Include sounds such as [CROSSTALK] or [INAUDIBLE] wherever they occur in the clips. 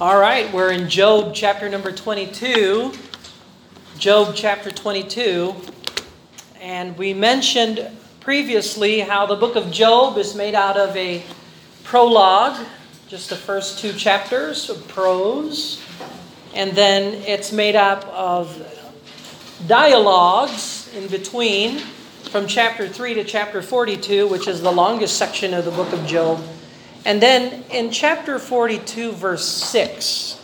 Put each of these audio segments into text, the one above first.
All right, we're in Job chapter number 22. Job chapter 22. And we mentioned previously how the book of Job is made out of a prologue, just the first two chapters of prose. And then it's made up of dialogues in between from chapter 3 to chapter 42, which is the longest section of the book of Job. And then in chapter 42, verse 6,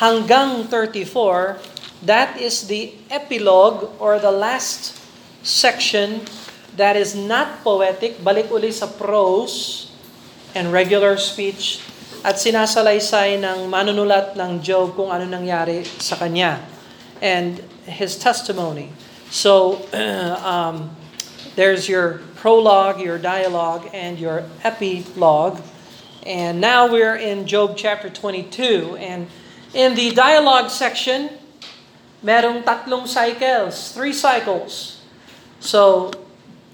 hanggang 34, that is the epilogue or the last section that is not poetic, balik uli sa prose and regular speech at sinasalaysay ng manunulat ng Job kung ano nangyari sa kanya and his testimony. So, [CLEARS THROAT] um, there's your prologue, your dialogue, and your epilogue. And now we're in Job chapter 22. And in the dialogue section, merong tatlong cycles, three cycles. So,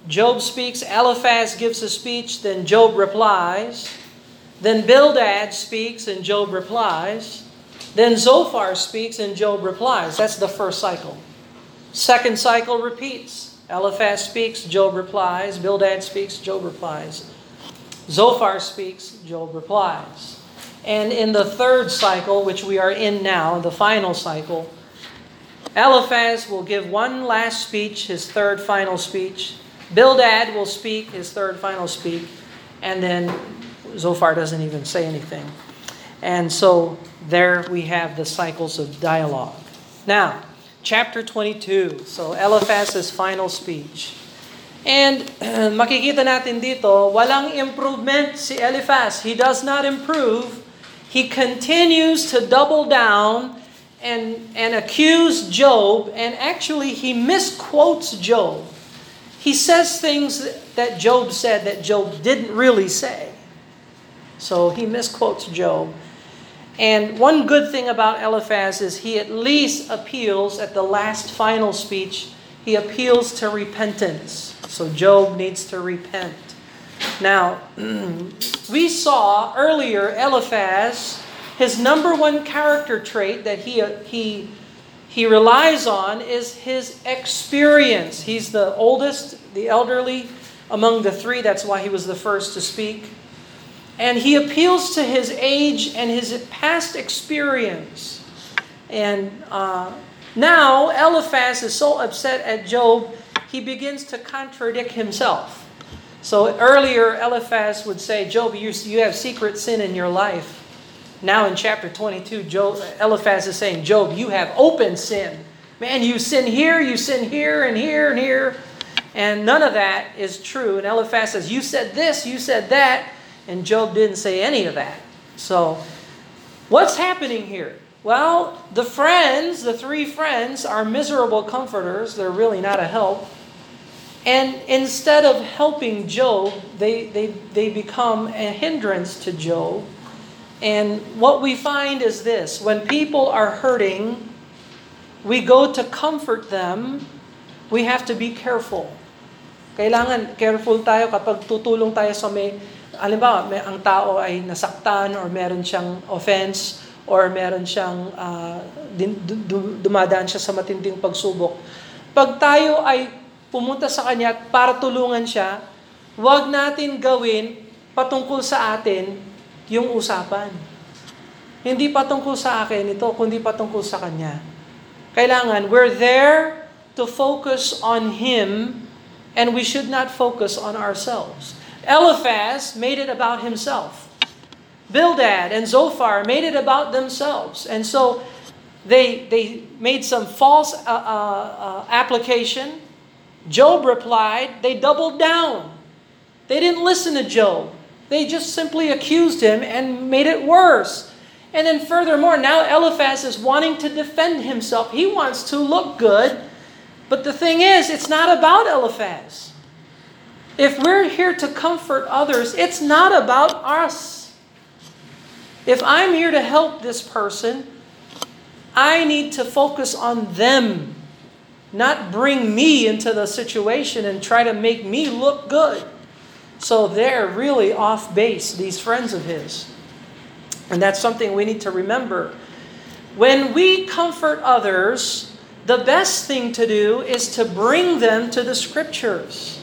Job speaks, Eliphaz gives a speech, then Job replies. Then Bildad speaks and Job replies. Then Zophar speaks and Job replies. That's the first cycle. Second cycle repeats. Eliphaz speaks, Job replies. Bildad speaks, Job replies. Zophar speaks, Job replies. And in the third cycle, which we are in now, the final cycle, Eliphaz will give one last speech, his third final speech. Bildad will speak his third final speech. And then Zophar doesn't even say anything. And so there we have the cycles of dialogue. Now, chapter 22. So Eliphaz's final speech. And [CLEARS THROAT] makikita natin dito, walang improvement si Eliphaz. He does not improve. He continues to double down and, and accuse Job, and actually he misquotes Job. He says things that Job said that Job didn't really say. So he misquotes Job. And one good thing about Eliphaz is he at least appeals at the last final speech, he appeals to repentance. So Job needs to repent. Now, [CLEARS THROAT] we saw earlier Eliphaz, his number one character trait that he, he, he relies on is his experience. He's the oldest, the elderly among the three. That's why he was the first to speak. And he appeals to his age and his past experience. And uh, now Eliphaz is so upset at Job, he begins to contradict himself. So earlier, Eliphaz would say, Job, you, you have secret sin in your life. Now in chapter 22, Job, Eliphaz is saying, Job, you have open sin. Man, you sin here, you sin here, and here, and here. And none of that is true. And Eliphaz says, You said this, you said that. And Job didn't say any of that. So, what's happening here? Well, the friends, the three friends, are miserable comforters. They're really not a help. And instead of helping Job, they, they, they become a hindrance to Job. And what we find is this when people are hurting, we go to comfort them, we have to be careful. Kailangan careful tayo kapag tutulong tayo sa may Halimbawa, may, ang tao ay nasaktan or meron siyang offense or meron siyang uh, din, du, dumadaan siya sa matinding pagsubok. Pag tayo ay pumunta sa kanya para tulungan siya, huwag natin gawin patungkol sa atin yung usapan. Hindi patungkol sa akin ito, kundi patungkol sa kanya. Kailangan, we're there to focus on Him and we should not focus on ourselves. Eliphaz made it about himself. Bildad and Zophar made it about themselves. And so they, they made some false uh, uh, uh, application. Job replied, they doubled down. They didn't listen to Job. They just simply accused him and made it worse. And then furthermore, now Eliphaz is wanting to defend himself. He wants to look good. But the thing is, it's not about Eliphaz. If we're here to comfort others, it's not about us. If I'm here to help this person, I need to focus on them, not bring me into the situation and try to make me look good. So they're really off base, these friends of his. And that's something we need to remember. When we comfort others, the best thing to do is to bring them to the scriptures.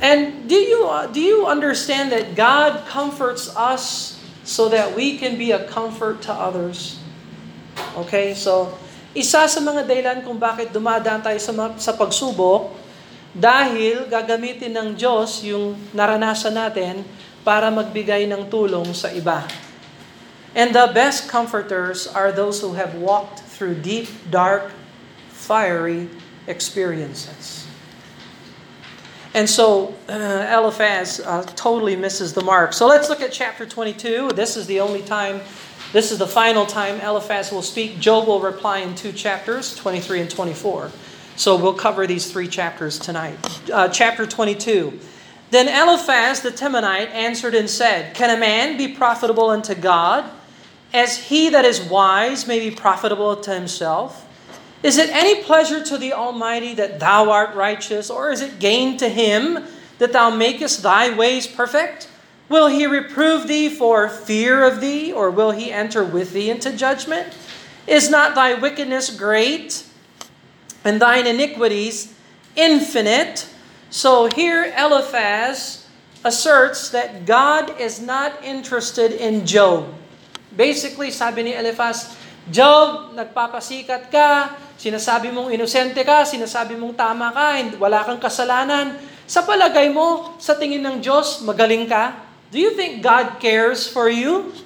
And do you uh, do you understand that God comforts us so that we can be a comfort to others? Okay? So isa sa mga dahilan kung bakit dumadaan tayo sa, sa pagsubok dahil gagamitin ng Diyos yung naranasan natin para magbigay ng tulong sa iba. And the best comforters are those who have walked through deep, dark, fiery experiences. And so uh, Eliphaz uh, totally misses the mark. So let's look at chapter 22. This is the only time this is the final time Eliphaz will speak. Job will reply in two chapters, 23 and 24. So we'll cover these three chapters tonight. Uh, chapter 22. Then Eliphaz the Temanite answered and said, Can a man be profitable unto God, as he that is wise may be profitable to himself? Is it any pleasure to the Almighty that thou art righteous, or is it gain to him that thou makest thy ways perfect? Will he reprove thee for fear of thee, or will he enter with thee into judgment? Is not thy wickedness great, and thine iniquities infinite? So here Eliphaz asserts that God is not interested in Job. Basically, sabi ni Eliphaz, Job, nagpapasikat ka, sinasabi mong inosente ka, sinasabi mong tama ka, wala kang kasalanan. Sa palagay mo, sa tingin ng Diyos, magaling ka? Do you think God cares for you?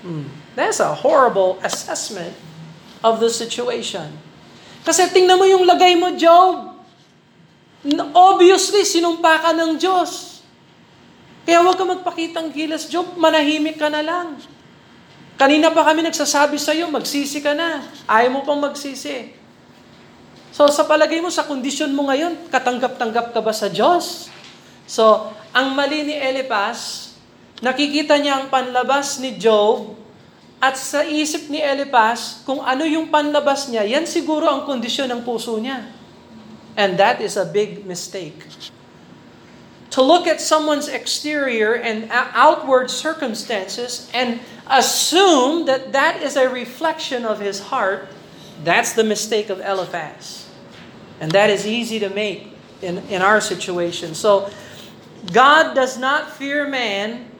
Hmm. That's a horrible assessment of the situation. Kasi tingnan mo yung lagay mo, Job. Obviously, sinumpa ka ng Diyos. Kaya huwag ka magpakitang gilas, Job. Manahimik ka na lang. Kanina pa kami nagsasabi sa iyo, magsisi ka na. Ayaw mo pang magsisi. So sa palagay mo, sa kondisyon mo ngayon, katanggap-tanggap ka ba sa Diyos? So, ang mali ni Elipas, nakikita niya ang panlabas ni Job at sa isip ni Elipas, kung ano yung panlabas niya, yan siguro ang kondisyon ng puso niya. And that is a big mistake. To look at someone's exterior and outward circumstances and assume that that is a reflection of his heart, that's the mistake of Eliphaz. And that is easy to make in, in our situation. So, God does not fear man,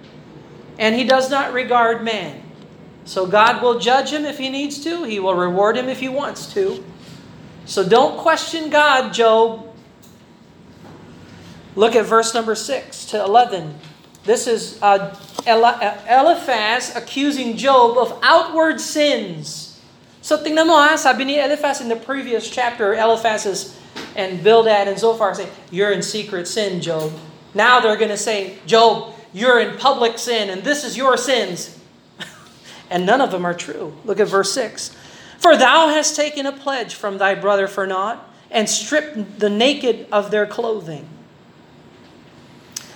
and he does not regard man. So God will judge him if he needs to, he will reward him if he wants to. So don't question God, Job. Look at verse number 6 to 11. This is uh, Eliphaz accusing Job of outward sins. So tingnan mo ha, sabi ni Eliphaz in the previous chapter, Eliphaz is, and Bildad and Zophar say, you're in secret sin, Job. Now they're going to say, Job, you're in public sin and this is your sins. [LAUGHS] and none of them are true. Look at verse 6. For thou hast taken a pledge from thy brother for naught, and stripped the naked of their clothing.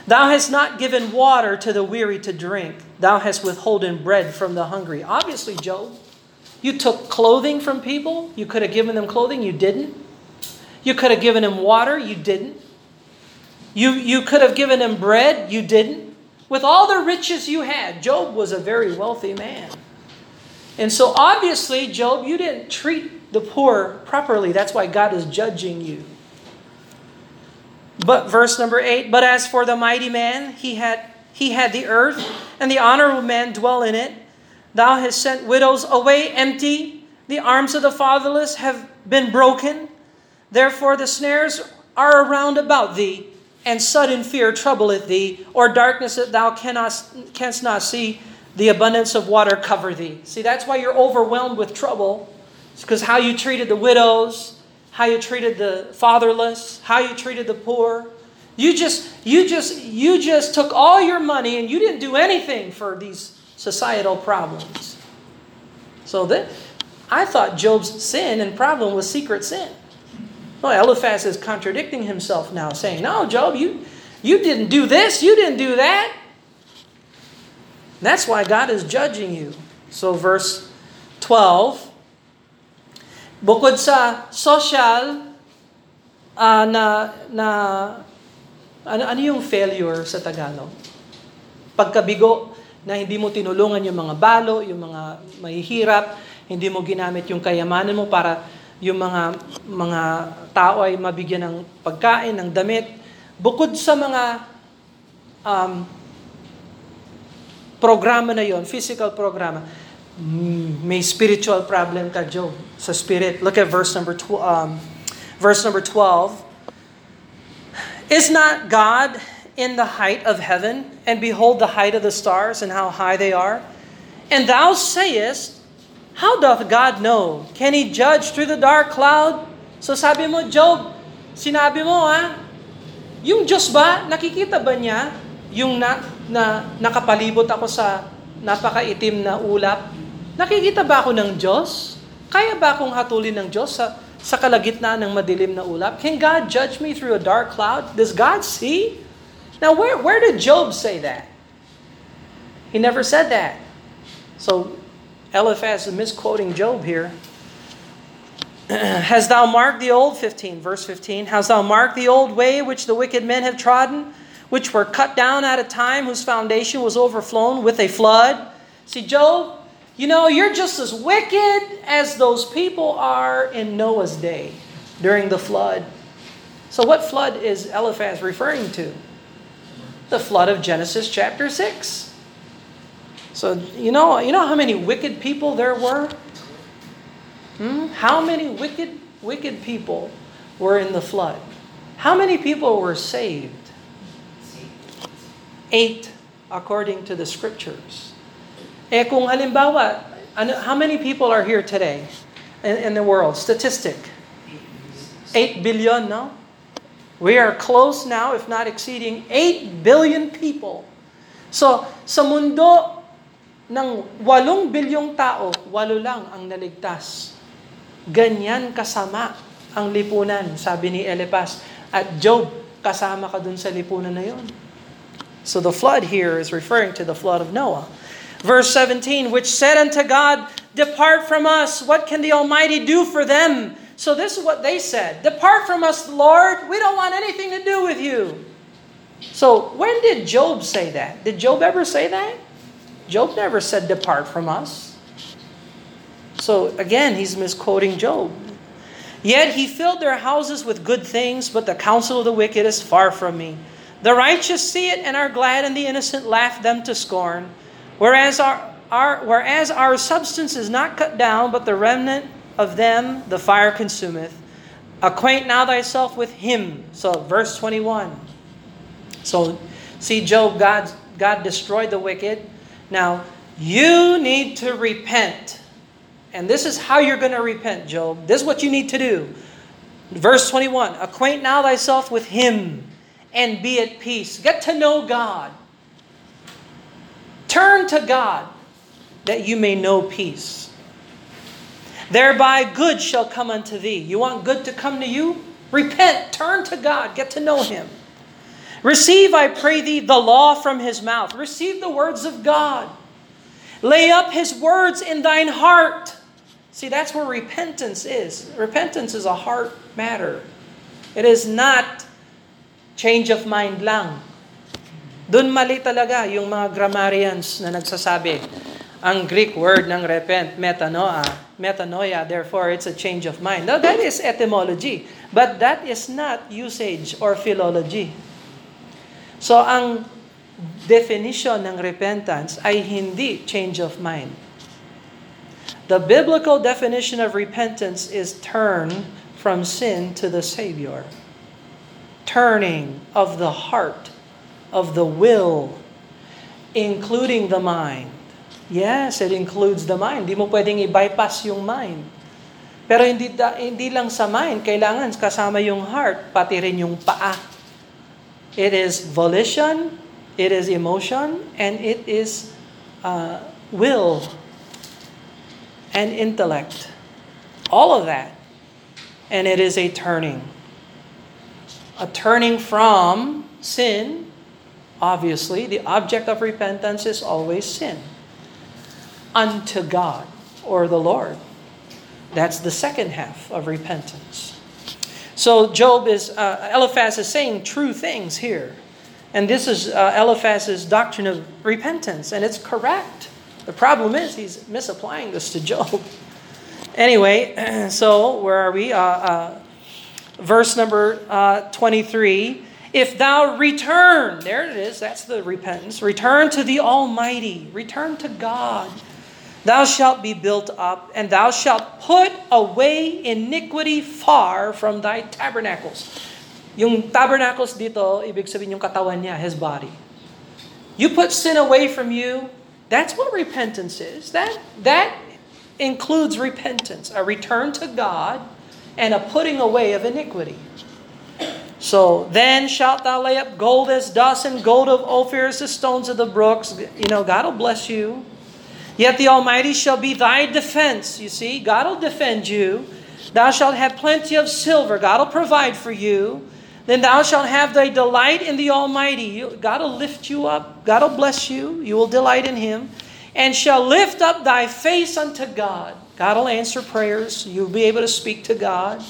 Thou hast not given water to the weary to drink. Thou hast withholden bread from the hungry. Obviously, Job, you took clothing from people. You could have given them clothing. You didn't. You could have given them water. You didn't. You, you could have given him bread, you didn't. With all the riches you had, Job was a very wealthy man. And so obviously, Job, you didn't treat the poor properly. That's why God is judging you. But verse number 8, but as for the mighty man, he had he had the earth, and the honorable man dwell in it. Thou hast sent widows away empty. The arms of the fatherless have been broken. Therefore the snares are around about thee, and sudden fear troubleth thee, or darkness that thou cannot, canst not see, the abundance of water cover thee. See, that's why you're overwhelmed with trouble. It's because how you treated the widows, how you treated the fatherless, how you treated the poor. You just, you just, you just took all your money and you didn't do anything for these societal problems. So that, I thought Job's sin and problem was secret sin. Well, Eliphaz is contradicting himself now, saying, No, Job, you, you didn't do this, you didn't do that. That's why God is judging you. So, verse 12, bukod sa social uh, na, na ano, ano yung failure sa Tagalog? Pagkabigo, na hindi mo tinulungan yung mga balo, yung mga mahihirap, hindi mo ginamit yung kayamanan mo para yung mga mga tao ay mabigyan ng pagkain, ng damit. Bukod sa mga um, programa na yon, physical programa, mm, may spiritual problem ka, Job, sa spirit. Look at verse number tw- um, verse number 12. Is not God in the height of heaven, and behold the height of the stars and how high they are? And thou sayest, How doth God know? Can He judge through the dark cloud? So sabi mo, Job, sinabi mo ha, yung Diyos ba, nakikita ba niya yung na, na nakapalibot ako sa napakaitim na ulap? Nakikita ba ako ng Diyos? Kaya ba akong hatulin ng Diyos sa, sa kalagitnaan ng madilim na ulap? Can God judge me through a dark cloud? Does God see? Now, where, where did Job say that? He never said that. So, Eliphaz is misquoting Job here. [CLEARS THROAT] Has thou marked the old, 15, verse 15, Has thou marked the old way which the wicked men have trodden, which were cut down at a time whose foundation was overflown with a flood? See, Job, you know, you're just as wicked as those people are in Noah's day during the flood. So, what flood is Eliphaz referring to? The flood of Genesis chapter 6. So you know, you know how many wicked people there were? Hmm? How many wicked wicked people were in the flood? How many people were saved? Eight, according to the scriptures. Eh kung halimbawa, how many people are here today in, in the world? Statistic. Eight billion, no? We are close now, if not exceeding 8 billion people. So, sa mundo ng walong bilyong tao, walo lang ang naligtas. Ganyan kasama ang lipunan, sabi ni Elipas. At Job, kasama ka dun sa lipunan na yon. So the flood here is referring to the flood of Noah. Verse 17, which said unto God, Depart from us, what can the Almighty do for them? So this is what they said, Depart from us, Lord, we don't want anything to do with you. So when did Job say that? Did Job ever say that? Job never said, Depart from us. So again, he's misquoting Job. Yet he filled their houses with good things, but the counsel of the wicked is far from me. The righteous see it and are glad, and the innocent laugh them to scorn. Whereas our, our, whereas our substance is not cut down, but the remnant of them the fire consumeth. Acquaint now thyself with him. So, verse 21. So, see, Job, God, God destroyed the wicked. Now, you need to repent. And this is how you're going to repent, Job. This is what you need to do. Verse 21 Acquaint now thyself with him and be at peace. Get to know God. Turn to God that you may know peace. Thereby good shall come unto thee. You want good to come to you? Repent, turn to God, get to know him. Receive, I pray thee, the law from his mouth. Receive the words of God. Lay up his words in thine heart. See, that's where repentance is. Repentance is a heart matter. It is not change of mind lang. Doon mali talaga yung mga grammarians na nagsasabi, ang Greek word ng repent, metanoia, metanoia, therefore it's a change of mind. Now, that is etymology, but that is not usage or philology. So, ang definition ng repentance ay hindi change of mind. The biblical definition of repentance is turn from sin to the Savior. Turning of the heart, of the will, including the mind. Yes, it includes the mind. Hindi mo pwedeng i-bypass yung mind. Pero hindi, hindi lang sa mind, kailangan kasama yung heart, pati rin yung paa. It is volition, it is emotion, and it is uh, will and intellect. All of that. And it is a turning. A turning from sin, obviously, the object of repentance is always sin, unto God or the Lord. That's the second half of repentance. So Job is, uh, Eliphaz is saying true things here. And this is uh, Eliphaz's doctrine of repentance, and it's correct. The problem is he's misapplying this to Job. [LAUGHS] Anyway, [CLEARS THROAT] so where are we? Uh, uh, verse number uh, 23. If thou return, there it is, that's the repentance. Return to the Almighty, return to God. Thou shalt be built up, and thou shalt put away iniquity far from thy tabernacles. Yung tabernacles dito, ibig sabihin yung katawan niya, his body. You put sin away from you, that's what repentance is. That, that includes repentance, a return to God, and a putting away of iniquity. So then shalt thou lay up gold as dust and gold of Ophir as the stones of the brooks. You know, God will bless you. Yet the Almighty shall be thy defense. You see, God will defend you. Thou shalt have plenty of silver. God will provide for you. Then thou shalt have thy delight in the Almighty. God will lift you up. God will bless you. You will delight in Him. And shall lift up thy face unto God. God will answer prayers. You'll be able to speak to God.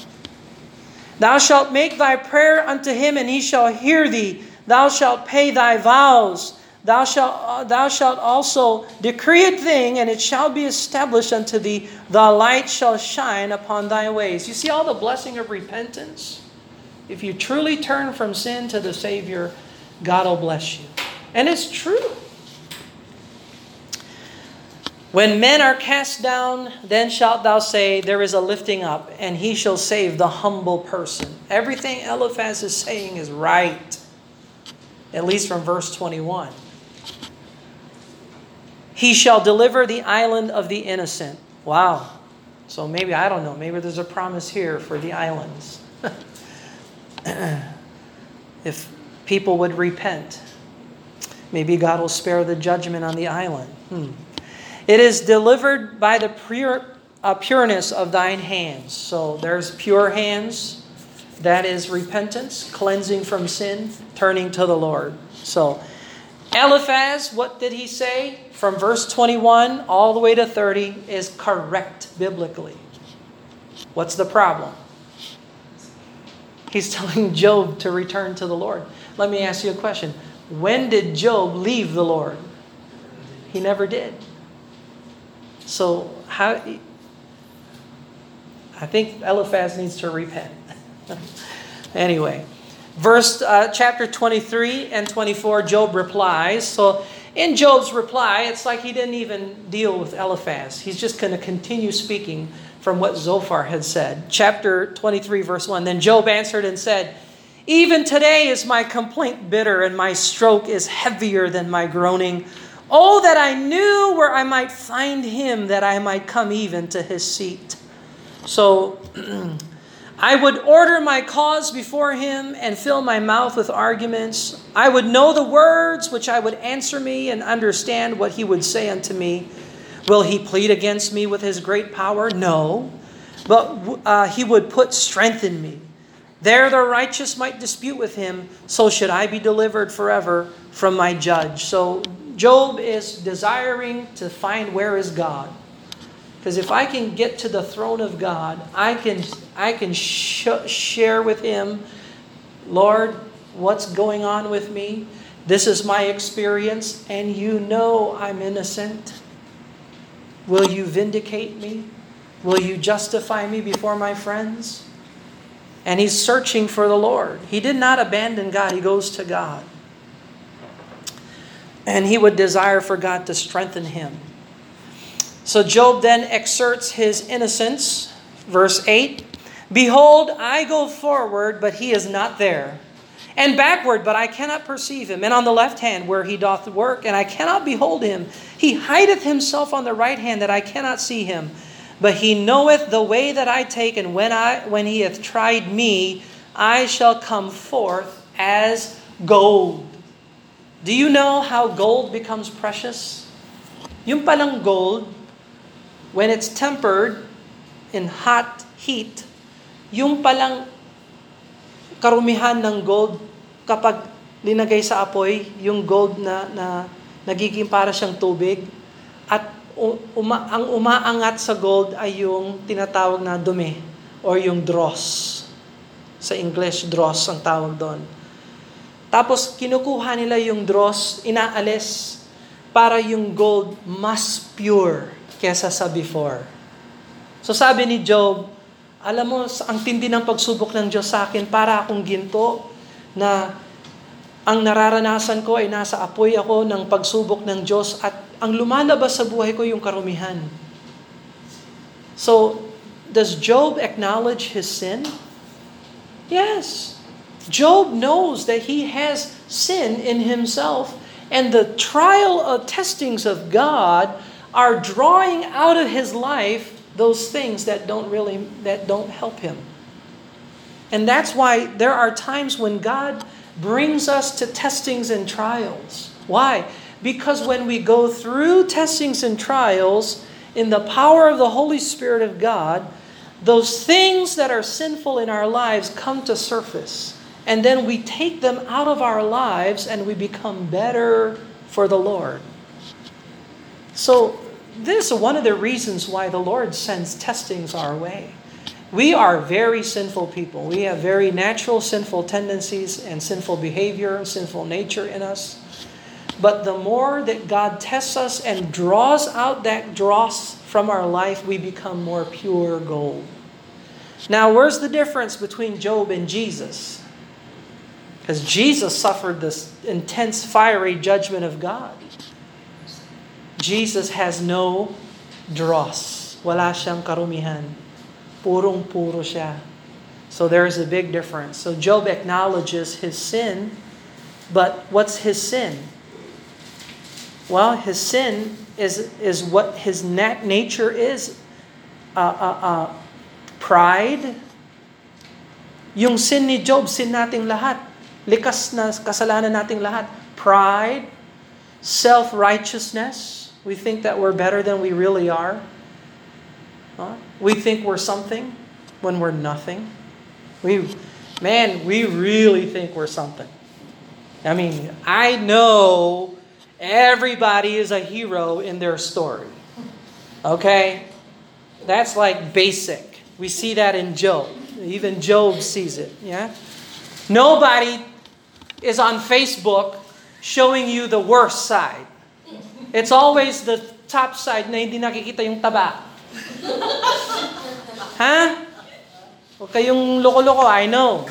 Thou shalt make thy prayer unto him, and he shall hear thee. Thou shalt pay thy vows. Thou shalt, uh, thou shalt also decree a thing, and it shall be established unto thee. The light shall shine upon thy ways. You see all the blessing of repentance? If you truly turn from sin to the Savior, God will bless you. And it's true. When men are cast down, then shalt thou say, There is a lifting up, and he shall save the humble person. Everything Eliphaz is saying is right, at least from verse 21. He shall deliver the island of the innocent. Wow. So maybe, I don't know, maybe there's a promise here for the islands. [CLEARS THROAT] if people would repent, maybe God will spare the judgment on the island. Hmm. It is delivered by the pure, uh, pureness of thine hands. So there's pure hands. That is repentance, cleansing from sin, turning to the Lord. So Eliphaz, what did he say? From verse 21 all the way to 30 is correct biblically. What's the problem? He's [LAUGHS] telling Job to return to the Lord. Let me ask you a question. When did Job leave the Lord? He never did. So how? I think Eliphaz needs to repent. [LAUGHS] anyway, verse uh, chapter 23 and 24, Job replies. So in Job's reply, it's like he didn't even deal with Eliphaz. He's just going to continue speaking from what Zophar had said. Chapter 23, verse 1. Then Job answered and said, Even today is my complaint bitter, and my stroke is heavier than my groaning. Oh, that I knew where I might find him, that I might come even to his seat. So [CLEARS THROAT] I would order my cause before him and fill my mouth with arguments. I would know the words which I would answer me and understand what he would say unto me. Will he plead against me with his great power? No. But uh, he would put strength in me. There the righteous might dispute with him, so should I be delivered forever from my judge. So Job is desiring to find where is God. Because if I can get to the throne of God, I can I can sh- share with him, Lord, what's going on with me? This is my experience and you know I'm innocent. Will you vindicate me? Will you justify me before my friends? And he's searching for the Lord. He did not abandon God, he goes to God and he would desire for God to strengthen him. So Job then exerts his innocence. Verse 8 Behold, I go forward, but he is not there. And backward, but I cannot perceive him. And on the left hand, where he doth work, and I cannot behold him. He hideth himself on the right hand, that I cannot see him. But he knoweth the way that I take, and when, I, when he hath tried me, I shall come forth as gold. Do you know how gold becomes precious? Yung palang gold, when it's tempered in hot heat, yung palang karumihan ng gold kapag linagay sa apoy, yung gold na, na nagiging para siyang tubig, at uma, ang umaangat sa gold ay yung tinatawag na dumi or yung dross. Sa English, dross ang tawag doon. Tapos kinukuha nila yung dross, inaalis para yung gold mas pure kesa sa before. So sabi ni Job, alam mo, ang tindi ng pagsubok ng Diyos sa akin para akong ginto na ang nararanasan ko ay nasa apoy ako ng pagsubok ng Diyos at ang lumalabas sa buhay ko yung karumihan. So, does Job acknowledge his sin? Yes. Job knows that he has sin in himself, and the trial of testings of God are drawing out of his life those things that don't really that don't help him. And that's why there are times when God brings us to testings and trials. Why? Because when we go through testings and trials in the power of the Holy Spirit of God, those things that are sinful in our lives come to surface. And then we take them out of our lives and we become better for the Lord. So, this is one of the reasons why the Lord sends testings our way. We are very sinful people. We have very natural sinful tendencies and sinful behavior, and sinful nature in us. But the more that God tests us and draws out that dross from our life, we become more pure gold. Now, where's the difference between Job and Jesus? Because Jesus suffered this intense, fiery judgment of God. Jesus has no dross. Wala siyang karumihan. Purong-puro siya. So there's a big difference. So Job acknowledges his sin, but what's his sin? Well, his sin is, is what his nat- nature is. Uh, uh, uh, pride. Yung sin ni Job, sin nating lahat. Likas na kasalanan nating lahat. Pride, self-righteousness. We think that we're better than we really are. Huh? We think we're something when we're nothing. We, man, we really think we're something. I mean, I know everybody is a hero in their story. Okay? That's like basic. We see that in Job. Even Job sees it. Yeah? Nobody is on Facebook showing you the worst side. It's always the top side na hindi nakikita yung taba. ha? Huwag kayong loko-loko. I know.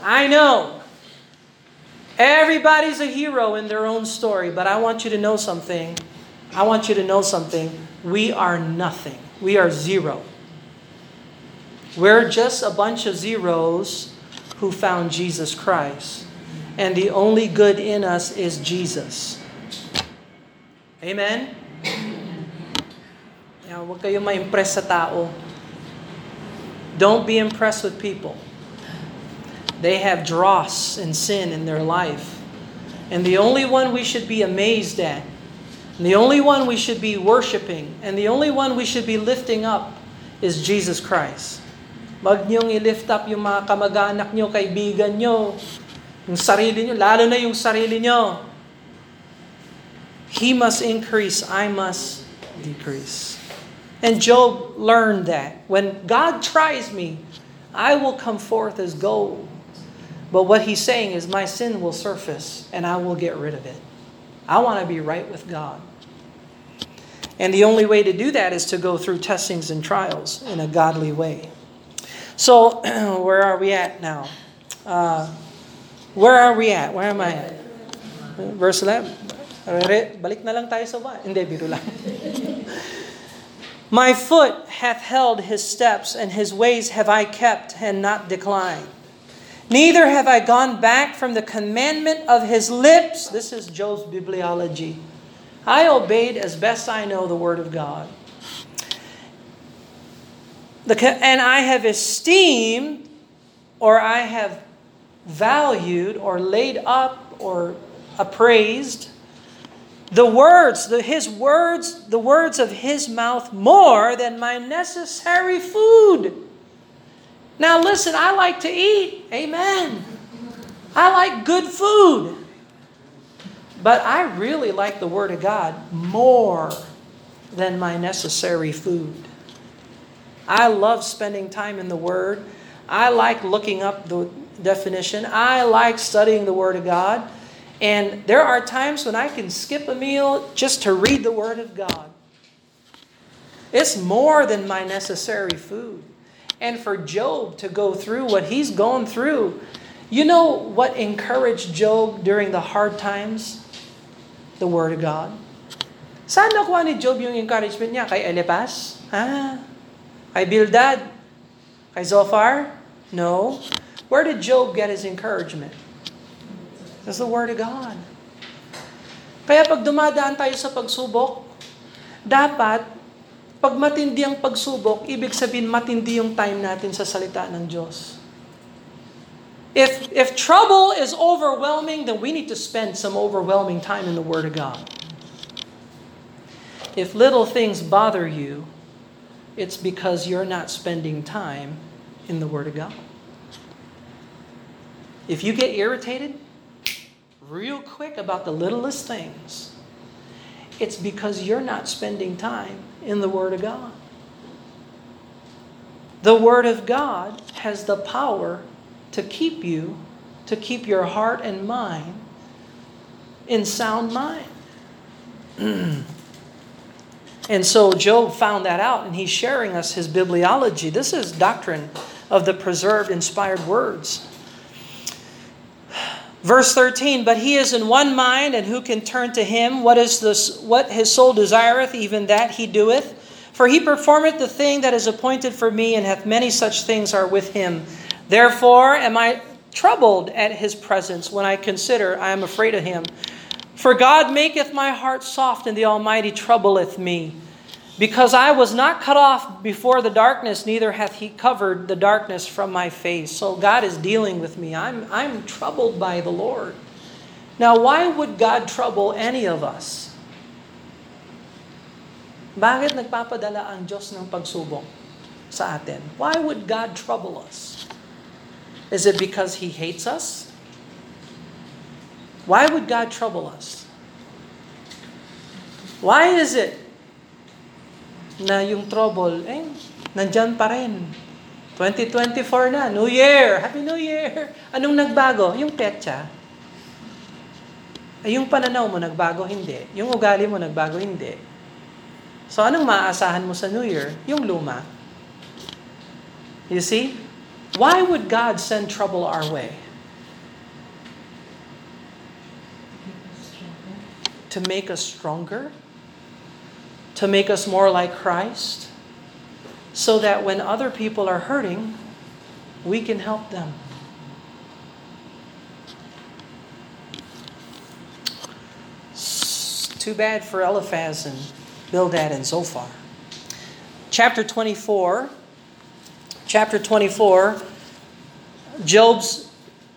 I know. Everybody's a hero in their own story, but I want you to know something. I want you to know something. We are nothing. We are zero. We're just a bunch of zeros who found Jesus Christ. And the only good in us is Jesus. Amen? Now, huwag kayong ma-impress sa tao. Don't be impressed with people. They have dross and sin in their life. And the only one we should be amazed at, the only one we should be worshiping, and the only one we should be lifting up is Jesus Christ. Wag niyong i-lift up yung mga kamag-anak niyo, kaibigan niyo, yung sarili niyo, lalo na yung sarili niyo. He must increase, I must decrease. And Job learned that. When God tries me, I will come forth as gold. But what he's saying is, my sin will surface and I will get rid of it. I want to be right with God. And the only way to do that is to go through testings and trials in a godly way. So, [CLEARS THROAT] where are we at now? Uh, where are we at? Where am I at? Verse 11. Balik na lang tayo sa ba? Hindi, biro lang. My foot hath held his steps, and his ways have I kept and not declined. Neither have I gone back from the commandment of his lips. This is Job's bibliology. I obeyed as best I know the word of God. The, and I have esteemed, or I have valued, or laid up, or appraised the words, the, his words, the words of his mouth more than my necessary food. Now listen, I like to eat. Amen. I like good food. But I really like the Word of God more than my necessary food. I love spending time in the Word. I like looking up the definition. I like studying the Word of God. And there are times when I can skip a meal just to read the Word of God. It's more than my necessary food. And for Job to go through what he's gone through, you know what encouraged Job during the hard times? The Word of God. Saan nakuha ni Job yung encouragement niya? Kay Elipas? Ah. Kay Bildad? Kay Zophar? No. Where did Job get his encouragement? That's the Word of God. Kaya pag dumadaan tayo sa pagsubok, dapat, pag matindi ang pagsubok, ibig sabihin matindi yung time natin sa salita ng Diyos. If, if trouble is overwhelming, then we need to spend some overwhelming time in the Word of God. If little things bother you, it's because you're not spending time in the Word of God. If you get irritated, real quick about the littlest things, it's because you're not spending time in the Word of God. The Word of God has the power to keep you, to keep your heart and mind in sound mind. [CLEARS THROAT] and so Job found that out, and he's sharing us his bibliology. This is doctrine of the preserved, inspired words. Verse 13, but he is in one mind, and who can turn to him? What is this what his soul desireth, even that he doeth? For he performeth the thing that is appointed for me, and hath many such things are with him. Therefore am I troubled at his presence when I consider I am afraid of him. For God maketh my heart soft, and the Almighty troubleth me. Because I was not cut off before the darkness, neither hath he covered the darkness from my face. So God is dealing with me. I'm, I'm troubled by the Lord. Now, why would God trouble any of us? Bakit nagpapadala ang Diyos ng pagsubok sa atin? Why would God trouble us? Is it because He hates us? Why would God trouble us? Why is it na yung trouble, eh, nandyan pa rin. 2024 na, New Year! Happy New Year! Anong nagbago? Yung petsa. Ay, yung pananaw mo nagbago, hindi. Yung ugali mo nagbago, hindi. So, anong maaasahan mo sa New Year? Yung luma. You see? Why would God send trouble our way? To make us stronger? To make us more like Christ, so that when other people are hurting, we can help them. Too bad for Eliphaz and Bildad and Zophar. Chapter 24, chapter 24, Job's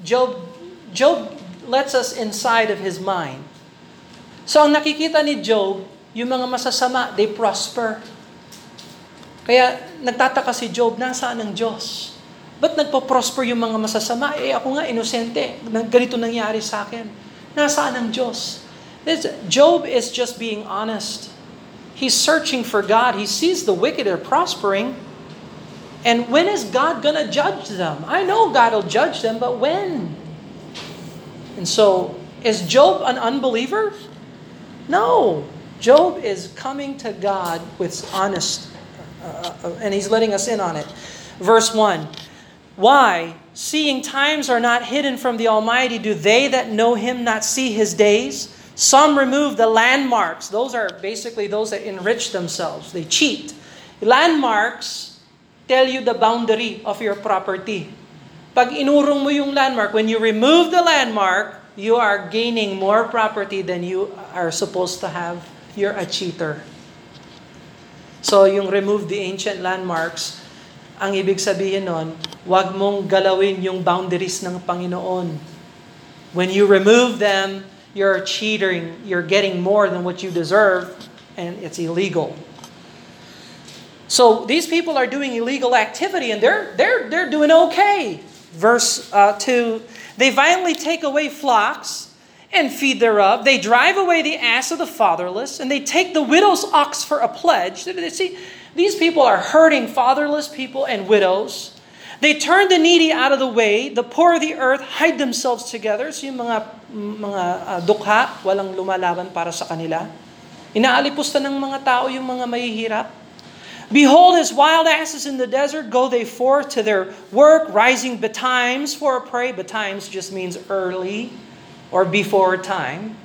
Job Job lets us inside of his mind. So ang nakikita ni Job, yung mga masasama, they prosper. Kaya nagtataka si Job, nasaan ang Diyos? Ba't nagpo-prosper yung mga masasama? Eh ako nga, inosente. Ganito nangyari sa akin. Nasaan ang Diyos? Job is just being honest. He's searching for God. He sees the wicked are prospering. And when is God to judge them? I know God will judge them, but when? And so, is Job an unbeliever? No. Job is coming to God with honest, uh, uh, and he's letting us in on it. Verse 1 Why, seeing times are not hidden from the Almighty, do they that know him not see his days? Some remove the landmarks. Those are basically those that enrich themselves, they cheat. Landmarks tell you the boundary of your property. Pag inurong mo yung landmark, when you remove the landmark, you are gaining more property than you are supposed to have you're a cheater. So, yung remove the ancient landmarks, ang ibig sabihin nun, wag mong galawin yung boundaries ng Panginoon. When you remove them, you're cheating. You're getting more than what you deserve, and it's illegal. So these people are doing illegal activity, and they're they're they're doing okay. Verse uh, two: They violently take away flocks and feed thereof. They drive away the ass of the fatherless, and they take the widow's ox for a pledge. See, these people are hurting fatherless people and widows. They turn the needy out of the way, the poor of the earth hide themselves together. So yung mga, mga uh, dukha, walang lumalaban para sa kanila. Inaalipusta ng mga tao yung mga mahihirap. Behold, as wild asses in the desert, go they forth to their work, rising betimes for a prey. Betimes just means early or before time.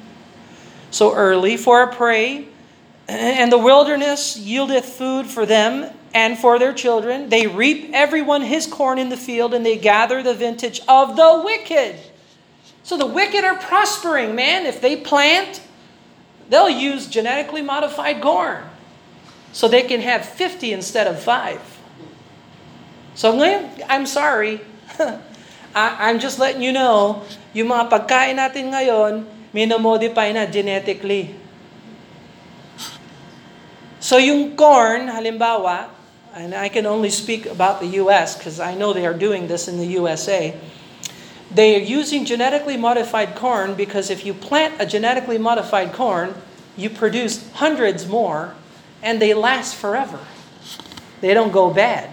So early for a prey. And the wilderness yieldeth food for them and for their children. They reap everyone his corn in the field, and they gather the vintage of the wicked. So the wicked are prospering, man. If they plant, they'll use genetically modified corn. So they can have 50 instead of 5. So I'm sorry. [LAUGHS] I'm just letting you know, yung mga pagkain natin ngayon, minomodify na genetically. So yung corn, halimbawa, and I can only speak about the US because I know they are doing this in the USA. They are using genetically modified corn because if you plant a genetically modified corn, you produce hundreds more and they last forever. They don't go bad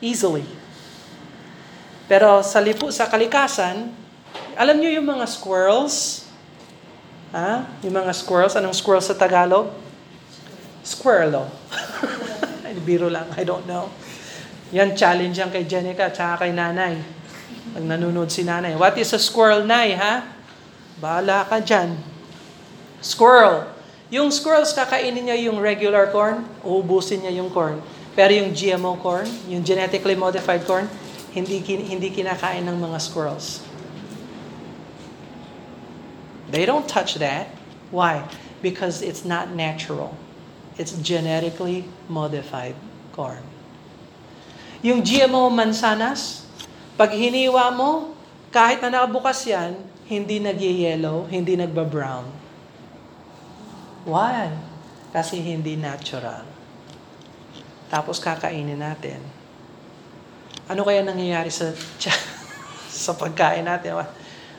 easily. Pero sa lipu sa kalikasan, alam niyo yung mga squirrels? Ha? Yung mga squirrels, anong squirrel sa Tagalog? Squirrelo. [LAUGHS] Biro lang, I don't know. Yan, challenge yan kay Jenica at kay nanay. Pag nanonood si nanay. What is a squirrel, nay, ha? Bahala ka dyan. Squirrel. Yung squirrels, kakainin niya yung regular corn, uubusin niya yung corn. Pero yung GMO corn, yung genetically modified corn, hindi, hindi kinakain ng mga squirrels. They don't touch that. Why? Because it's not natural. It's genetically modified corn. Yung GMO mansanas, pag hiniwa mo, kahit na nakabukas yan, hindi nag-yellow, hindi nagba-brown. Why? Kasi hindi natural. Tapos kakainin natin. Ano kaya nangyayari sa [LAUGHS] sa pagkain natin?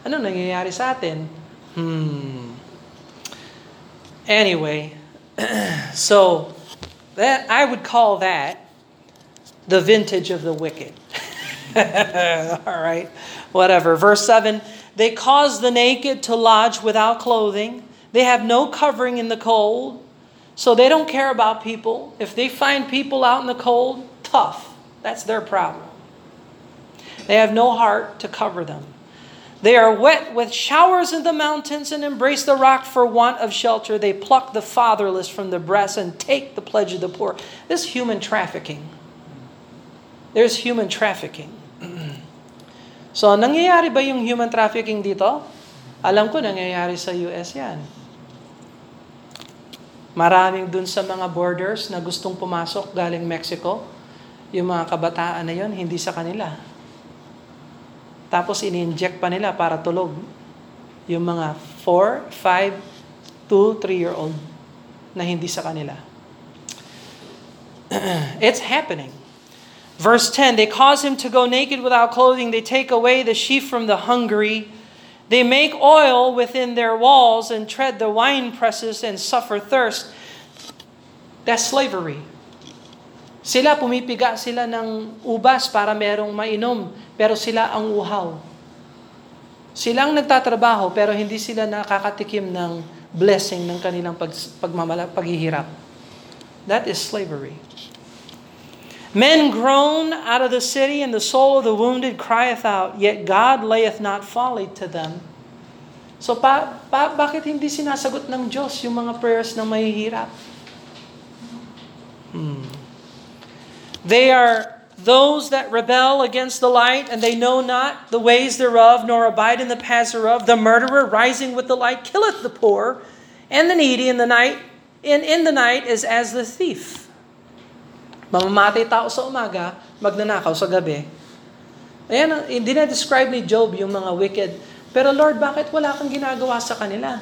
Ano nangyayari sa atin? Hmm. Anyway, [CLEARS THROAT] so that I would call that the vintage of the wicked. [LAUGHS] All right, whatever. Verse 7 They cause the naked to lodge without clothing, they have no covering in the cold, so they don't care about people. If they find people out in the cold, tough. That's their problem. They have no heart to cover them. They are wet with showers in the mountains and embrace the rock for want of shelter. They pluck the fatherless from the breast and take the pledge of the poor. This human trafficking. There's human trafficking. so, nangyayari ba yung human trafficking dito? Alam ko nangyayari sa US yan. Maraming dun sa mga borders na gustong pumasok galing Mexico, yung mga kabataan na yon hindi sa kanila tapos ini-inject pa nila para tulog. Yung mga 4, 5, 2, 3-year-old na hindi sa kanila. [CLEARS THROAT] it's happening. Verse 10 They cause him to go naked without clothing, they take away the sheaf from the hungry. They make oil within their walls and tread the wine presses and suffer thirst. That's slavery. Sila pumipiga sila ng ubas para merong mainom, pero sila ang uhaw. Sila ang nagtatrabaho, pero hindi sila nakakatikim ng blessing ng kanilang pag, pagmamala, paghihirap. That is slavery. Men groan out of the city, and the soul of the wounded crieth out, yet God layeth not folly to them. So pa, pa, bakit hindi sinasagot ng Diyos yung mga prayers ng mahihirap? They are those that rebel against the light, and they know not the ways thereof, nor abide in the paths thereof. The murderer rising with the light killeth the poor, and the needy in the night, in, in the night is as the thief. Mamamatay tao sa umaga, magnanakaw sa gabi. Ayan, hindi na describe ni Job yung mga wicked. Pero Lord, bakit wala kang ginagawa sa kanila?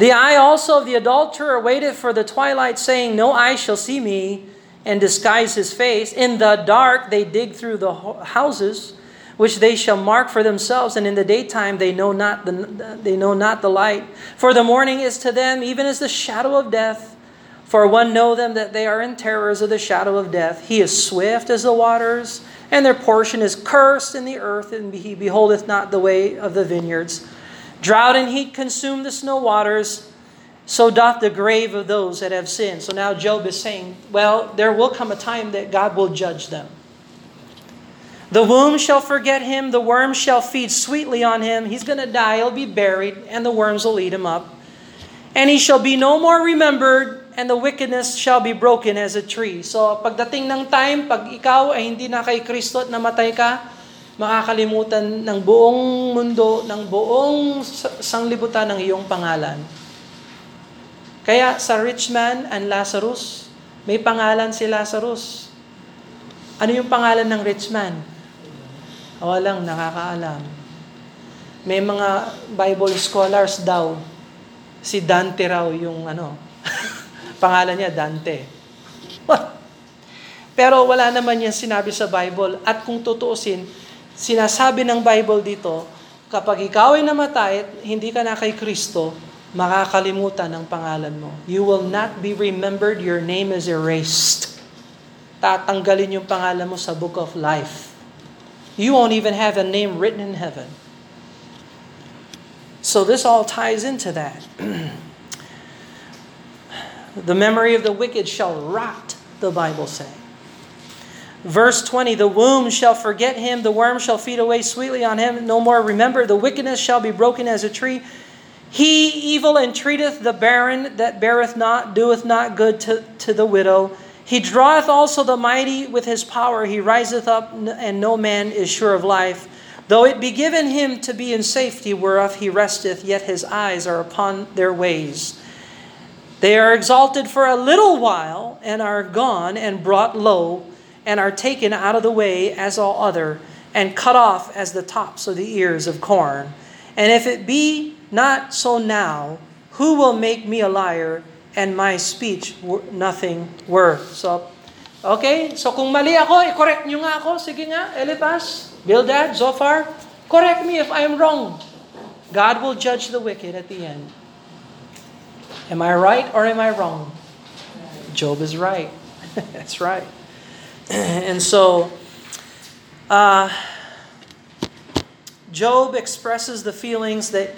The eye also of the adulterer waited for the twilight, saying, No eye shall see me, and disguise his face. In the dark they dig through the houses, which they shall mark for themselves, and in the daytime they know not the, they know not the light. For the morning is to them even as the shadow of death. For one know them that they are in terrors of the shadow of death. He is swift as the waters, and their portion is cursed in the earth, and he beholdeth not the way of the vineyards. Drought and heat consume the snow waters, so doth the grave of those that have sinned. So now Job is saying, well, there will come a time that God will judge them. The womb shall forget him, the worm shall feed sweetly on him. He's going to die, he'll be buried, and the worms will eat him up. And he shall be no more remembered, and the wickedness shall be broken as a tree. So pagdating ng time, pag ikaw ay hindi na kay Kristo at namatay ka, makakalimutan ng buong mundo, ng buong sanglibutan ng iyong pangalan. Kaya sa rich man and Lazarus, may pangalan si Lazarus. Ano yung pangalan ng rich man? Walang nakakaalam. May mga Bible scholars daw, si Dante raw yung ano, [LAUGHS] Pangalan niya, Dante. Pero wala naman yan sinabi sa Bible. At kung tutuusin, sinasabi ng Bible dito, kapag ikaw ay namatay at hindi ka na kay Kristo, makakalimutan ang pangalan mo. You will not be remembered, your name is erased. Tatanggalin yung pangalan mo sa book of life. You won't even have a name written in heaven. So this all ties into that. [CLEARS THROAT] The memory of the wicked shall rot, the Bible says. Verse 20 The womb shall forget him, the worm shall feed away sweetly on him. No more remember, the wickedness shall be broken as a tree. He evil entreateth the barren that beareth not, doeth not good to, to the widow. He draweth also the mighty with his power. He riseth up, and no man is sure of life. Though it be given him to be in safety, whereof he resteth, yet his eyes are upon their ways. They are exalted for a little while and are gone and brought low and are taken out of the way as all other and cut off as the tops of the ears of corn. And if it be not so now, who will make me a liar and my speech nothing worth? So, okay, so kung mali ako, i-correct nyo nga ako. Sige nga, Eliphaz, Bildad, Zophar, correct me if I am wrong. God will judge the wicked at the end. Am I right or am I wrong? Job is right. [LAUGHS] That's right. [CLEARS THROAT] and so, uh, Job expresses the feelings that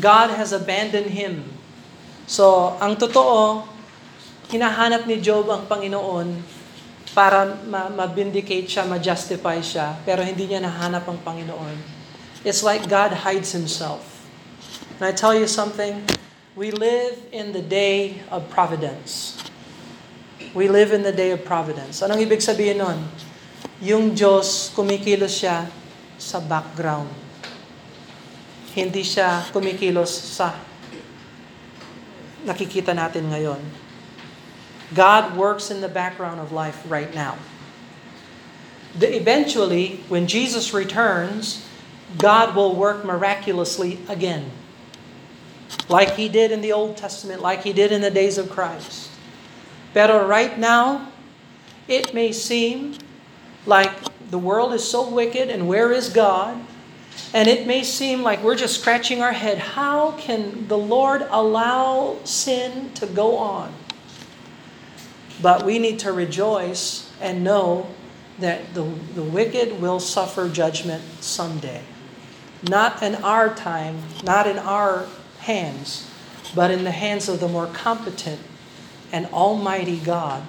God has abandoned him. So, ang totoo, hinahanap ni Job ang Panginoon para ma-vindicate siya, ma-justify siya, pero hindi niya nahanap ang Panginoon. It's like God hides himself. And I tell you something, We live in the day of providence. We live in the day of providence. Anong ibig sabihin nun? Yung Diyos, kumikilos siya sa background. Hindi siya kumikilos sa nakikita natin ngayon. God works in the background of life right now. The, eventually, when Jesus returns, God will work miraculously again like he did in the Old Testament, like he did in the days of Christ. Pero right now, it may seem like the world is so wicked and where is God? And it may seem like we're just scratching our head. How can the Lord allow sin to go on? But we need to rejoice and know that the, the wicked will suffer judgment someday. Not in our time, not in our hands, but in the hands of the more competent and almighty God.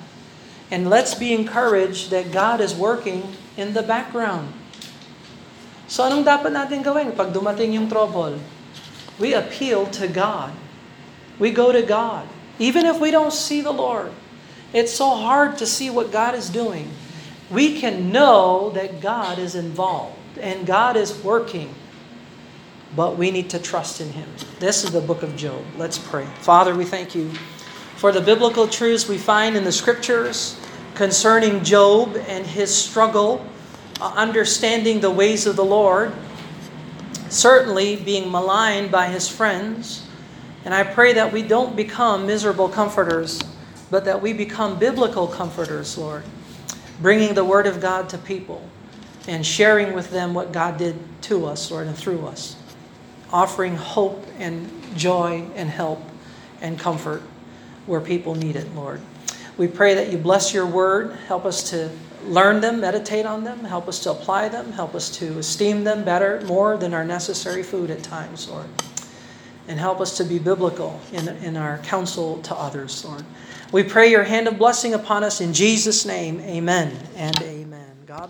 And let's be encouraged that God is working in the background. So anong dapat natin gawin pag dumating yung trouble? We appeal to God. We go to God. Even if we don't see the Lord, it's so hard to see what God is doing. We can know that God is involved and God is working but we need to trust in Him. This is the book of Job. Let's pray. Father, we thank you for the biblical truths we find in the scriptures concerning Job and his struggle, Uh, understanding the ways of the Lord, certainly being maligned by his friends. And I pray that we don't become miserable comforters, but that we become biblical comforters, Lord, bringing the Word of God to people and sharing with them what God did to us, Lord, and through us offering hope and joy and help and comfort. where people need it, Lord. We pray that you bless your word. Help us to learn them, meditate on them, help us to apply them, help us to esteem them better, more than our necessary food at times, Lord. And help us to be biblical in, in our counsel to others, Lord. We pray your hand of blessing upon us in Jesus' name. Amen and amen.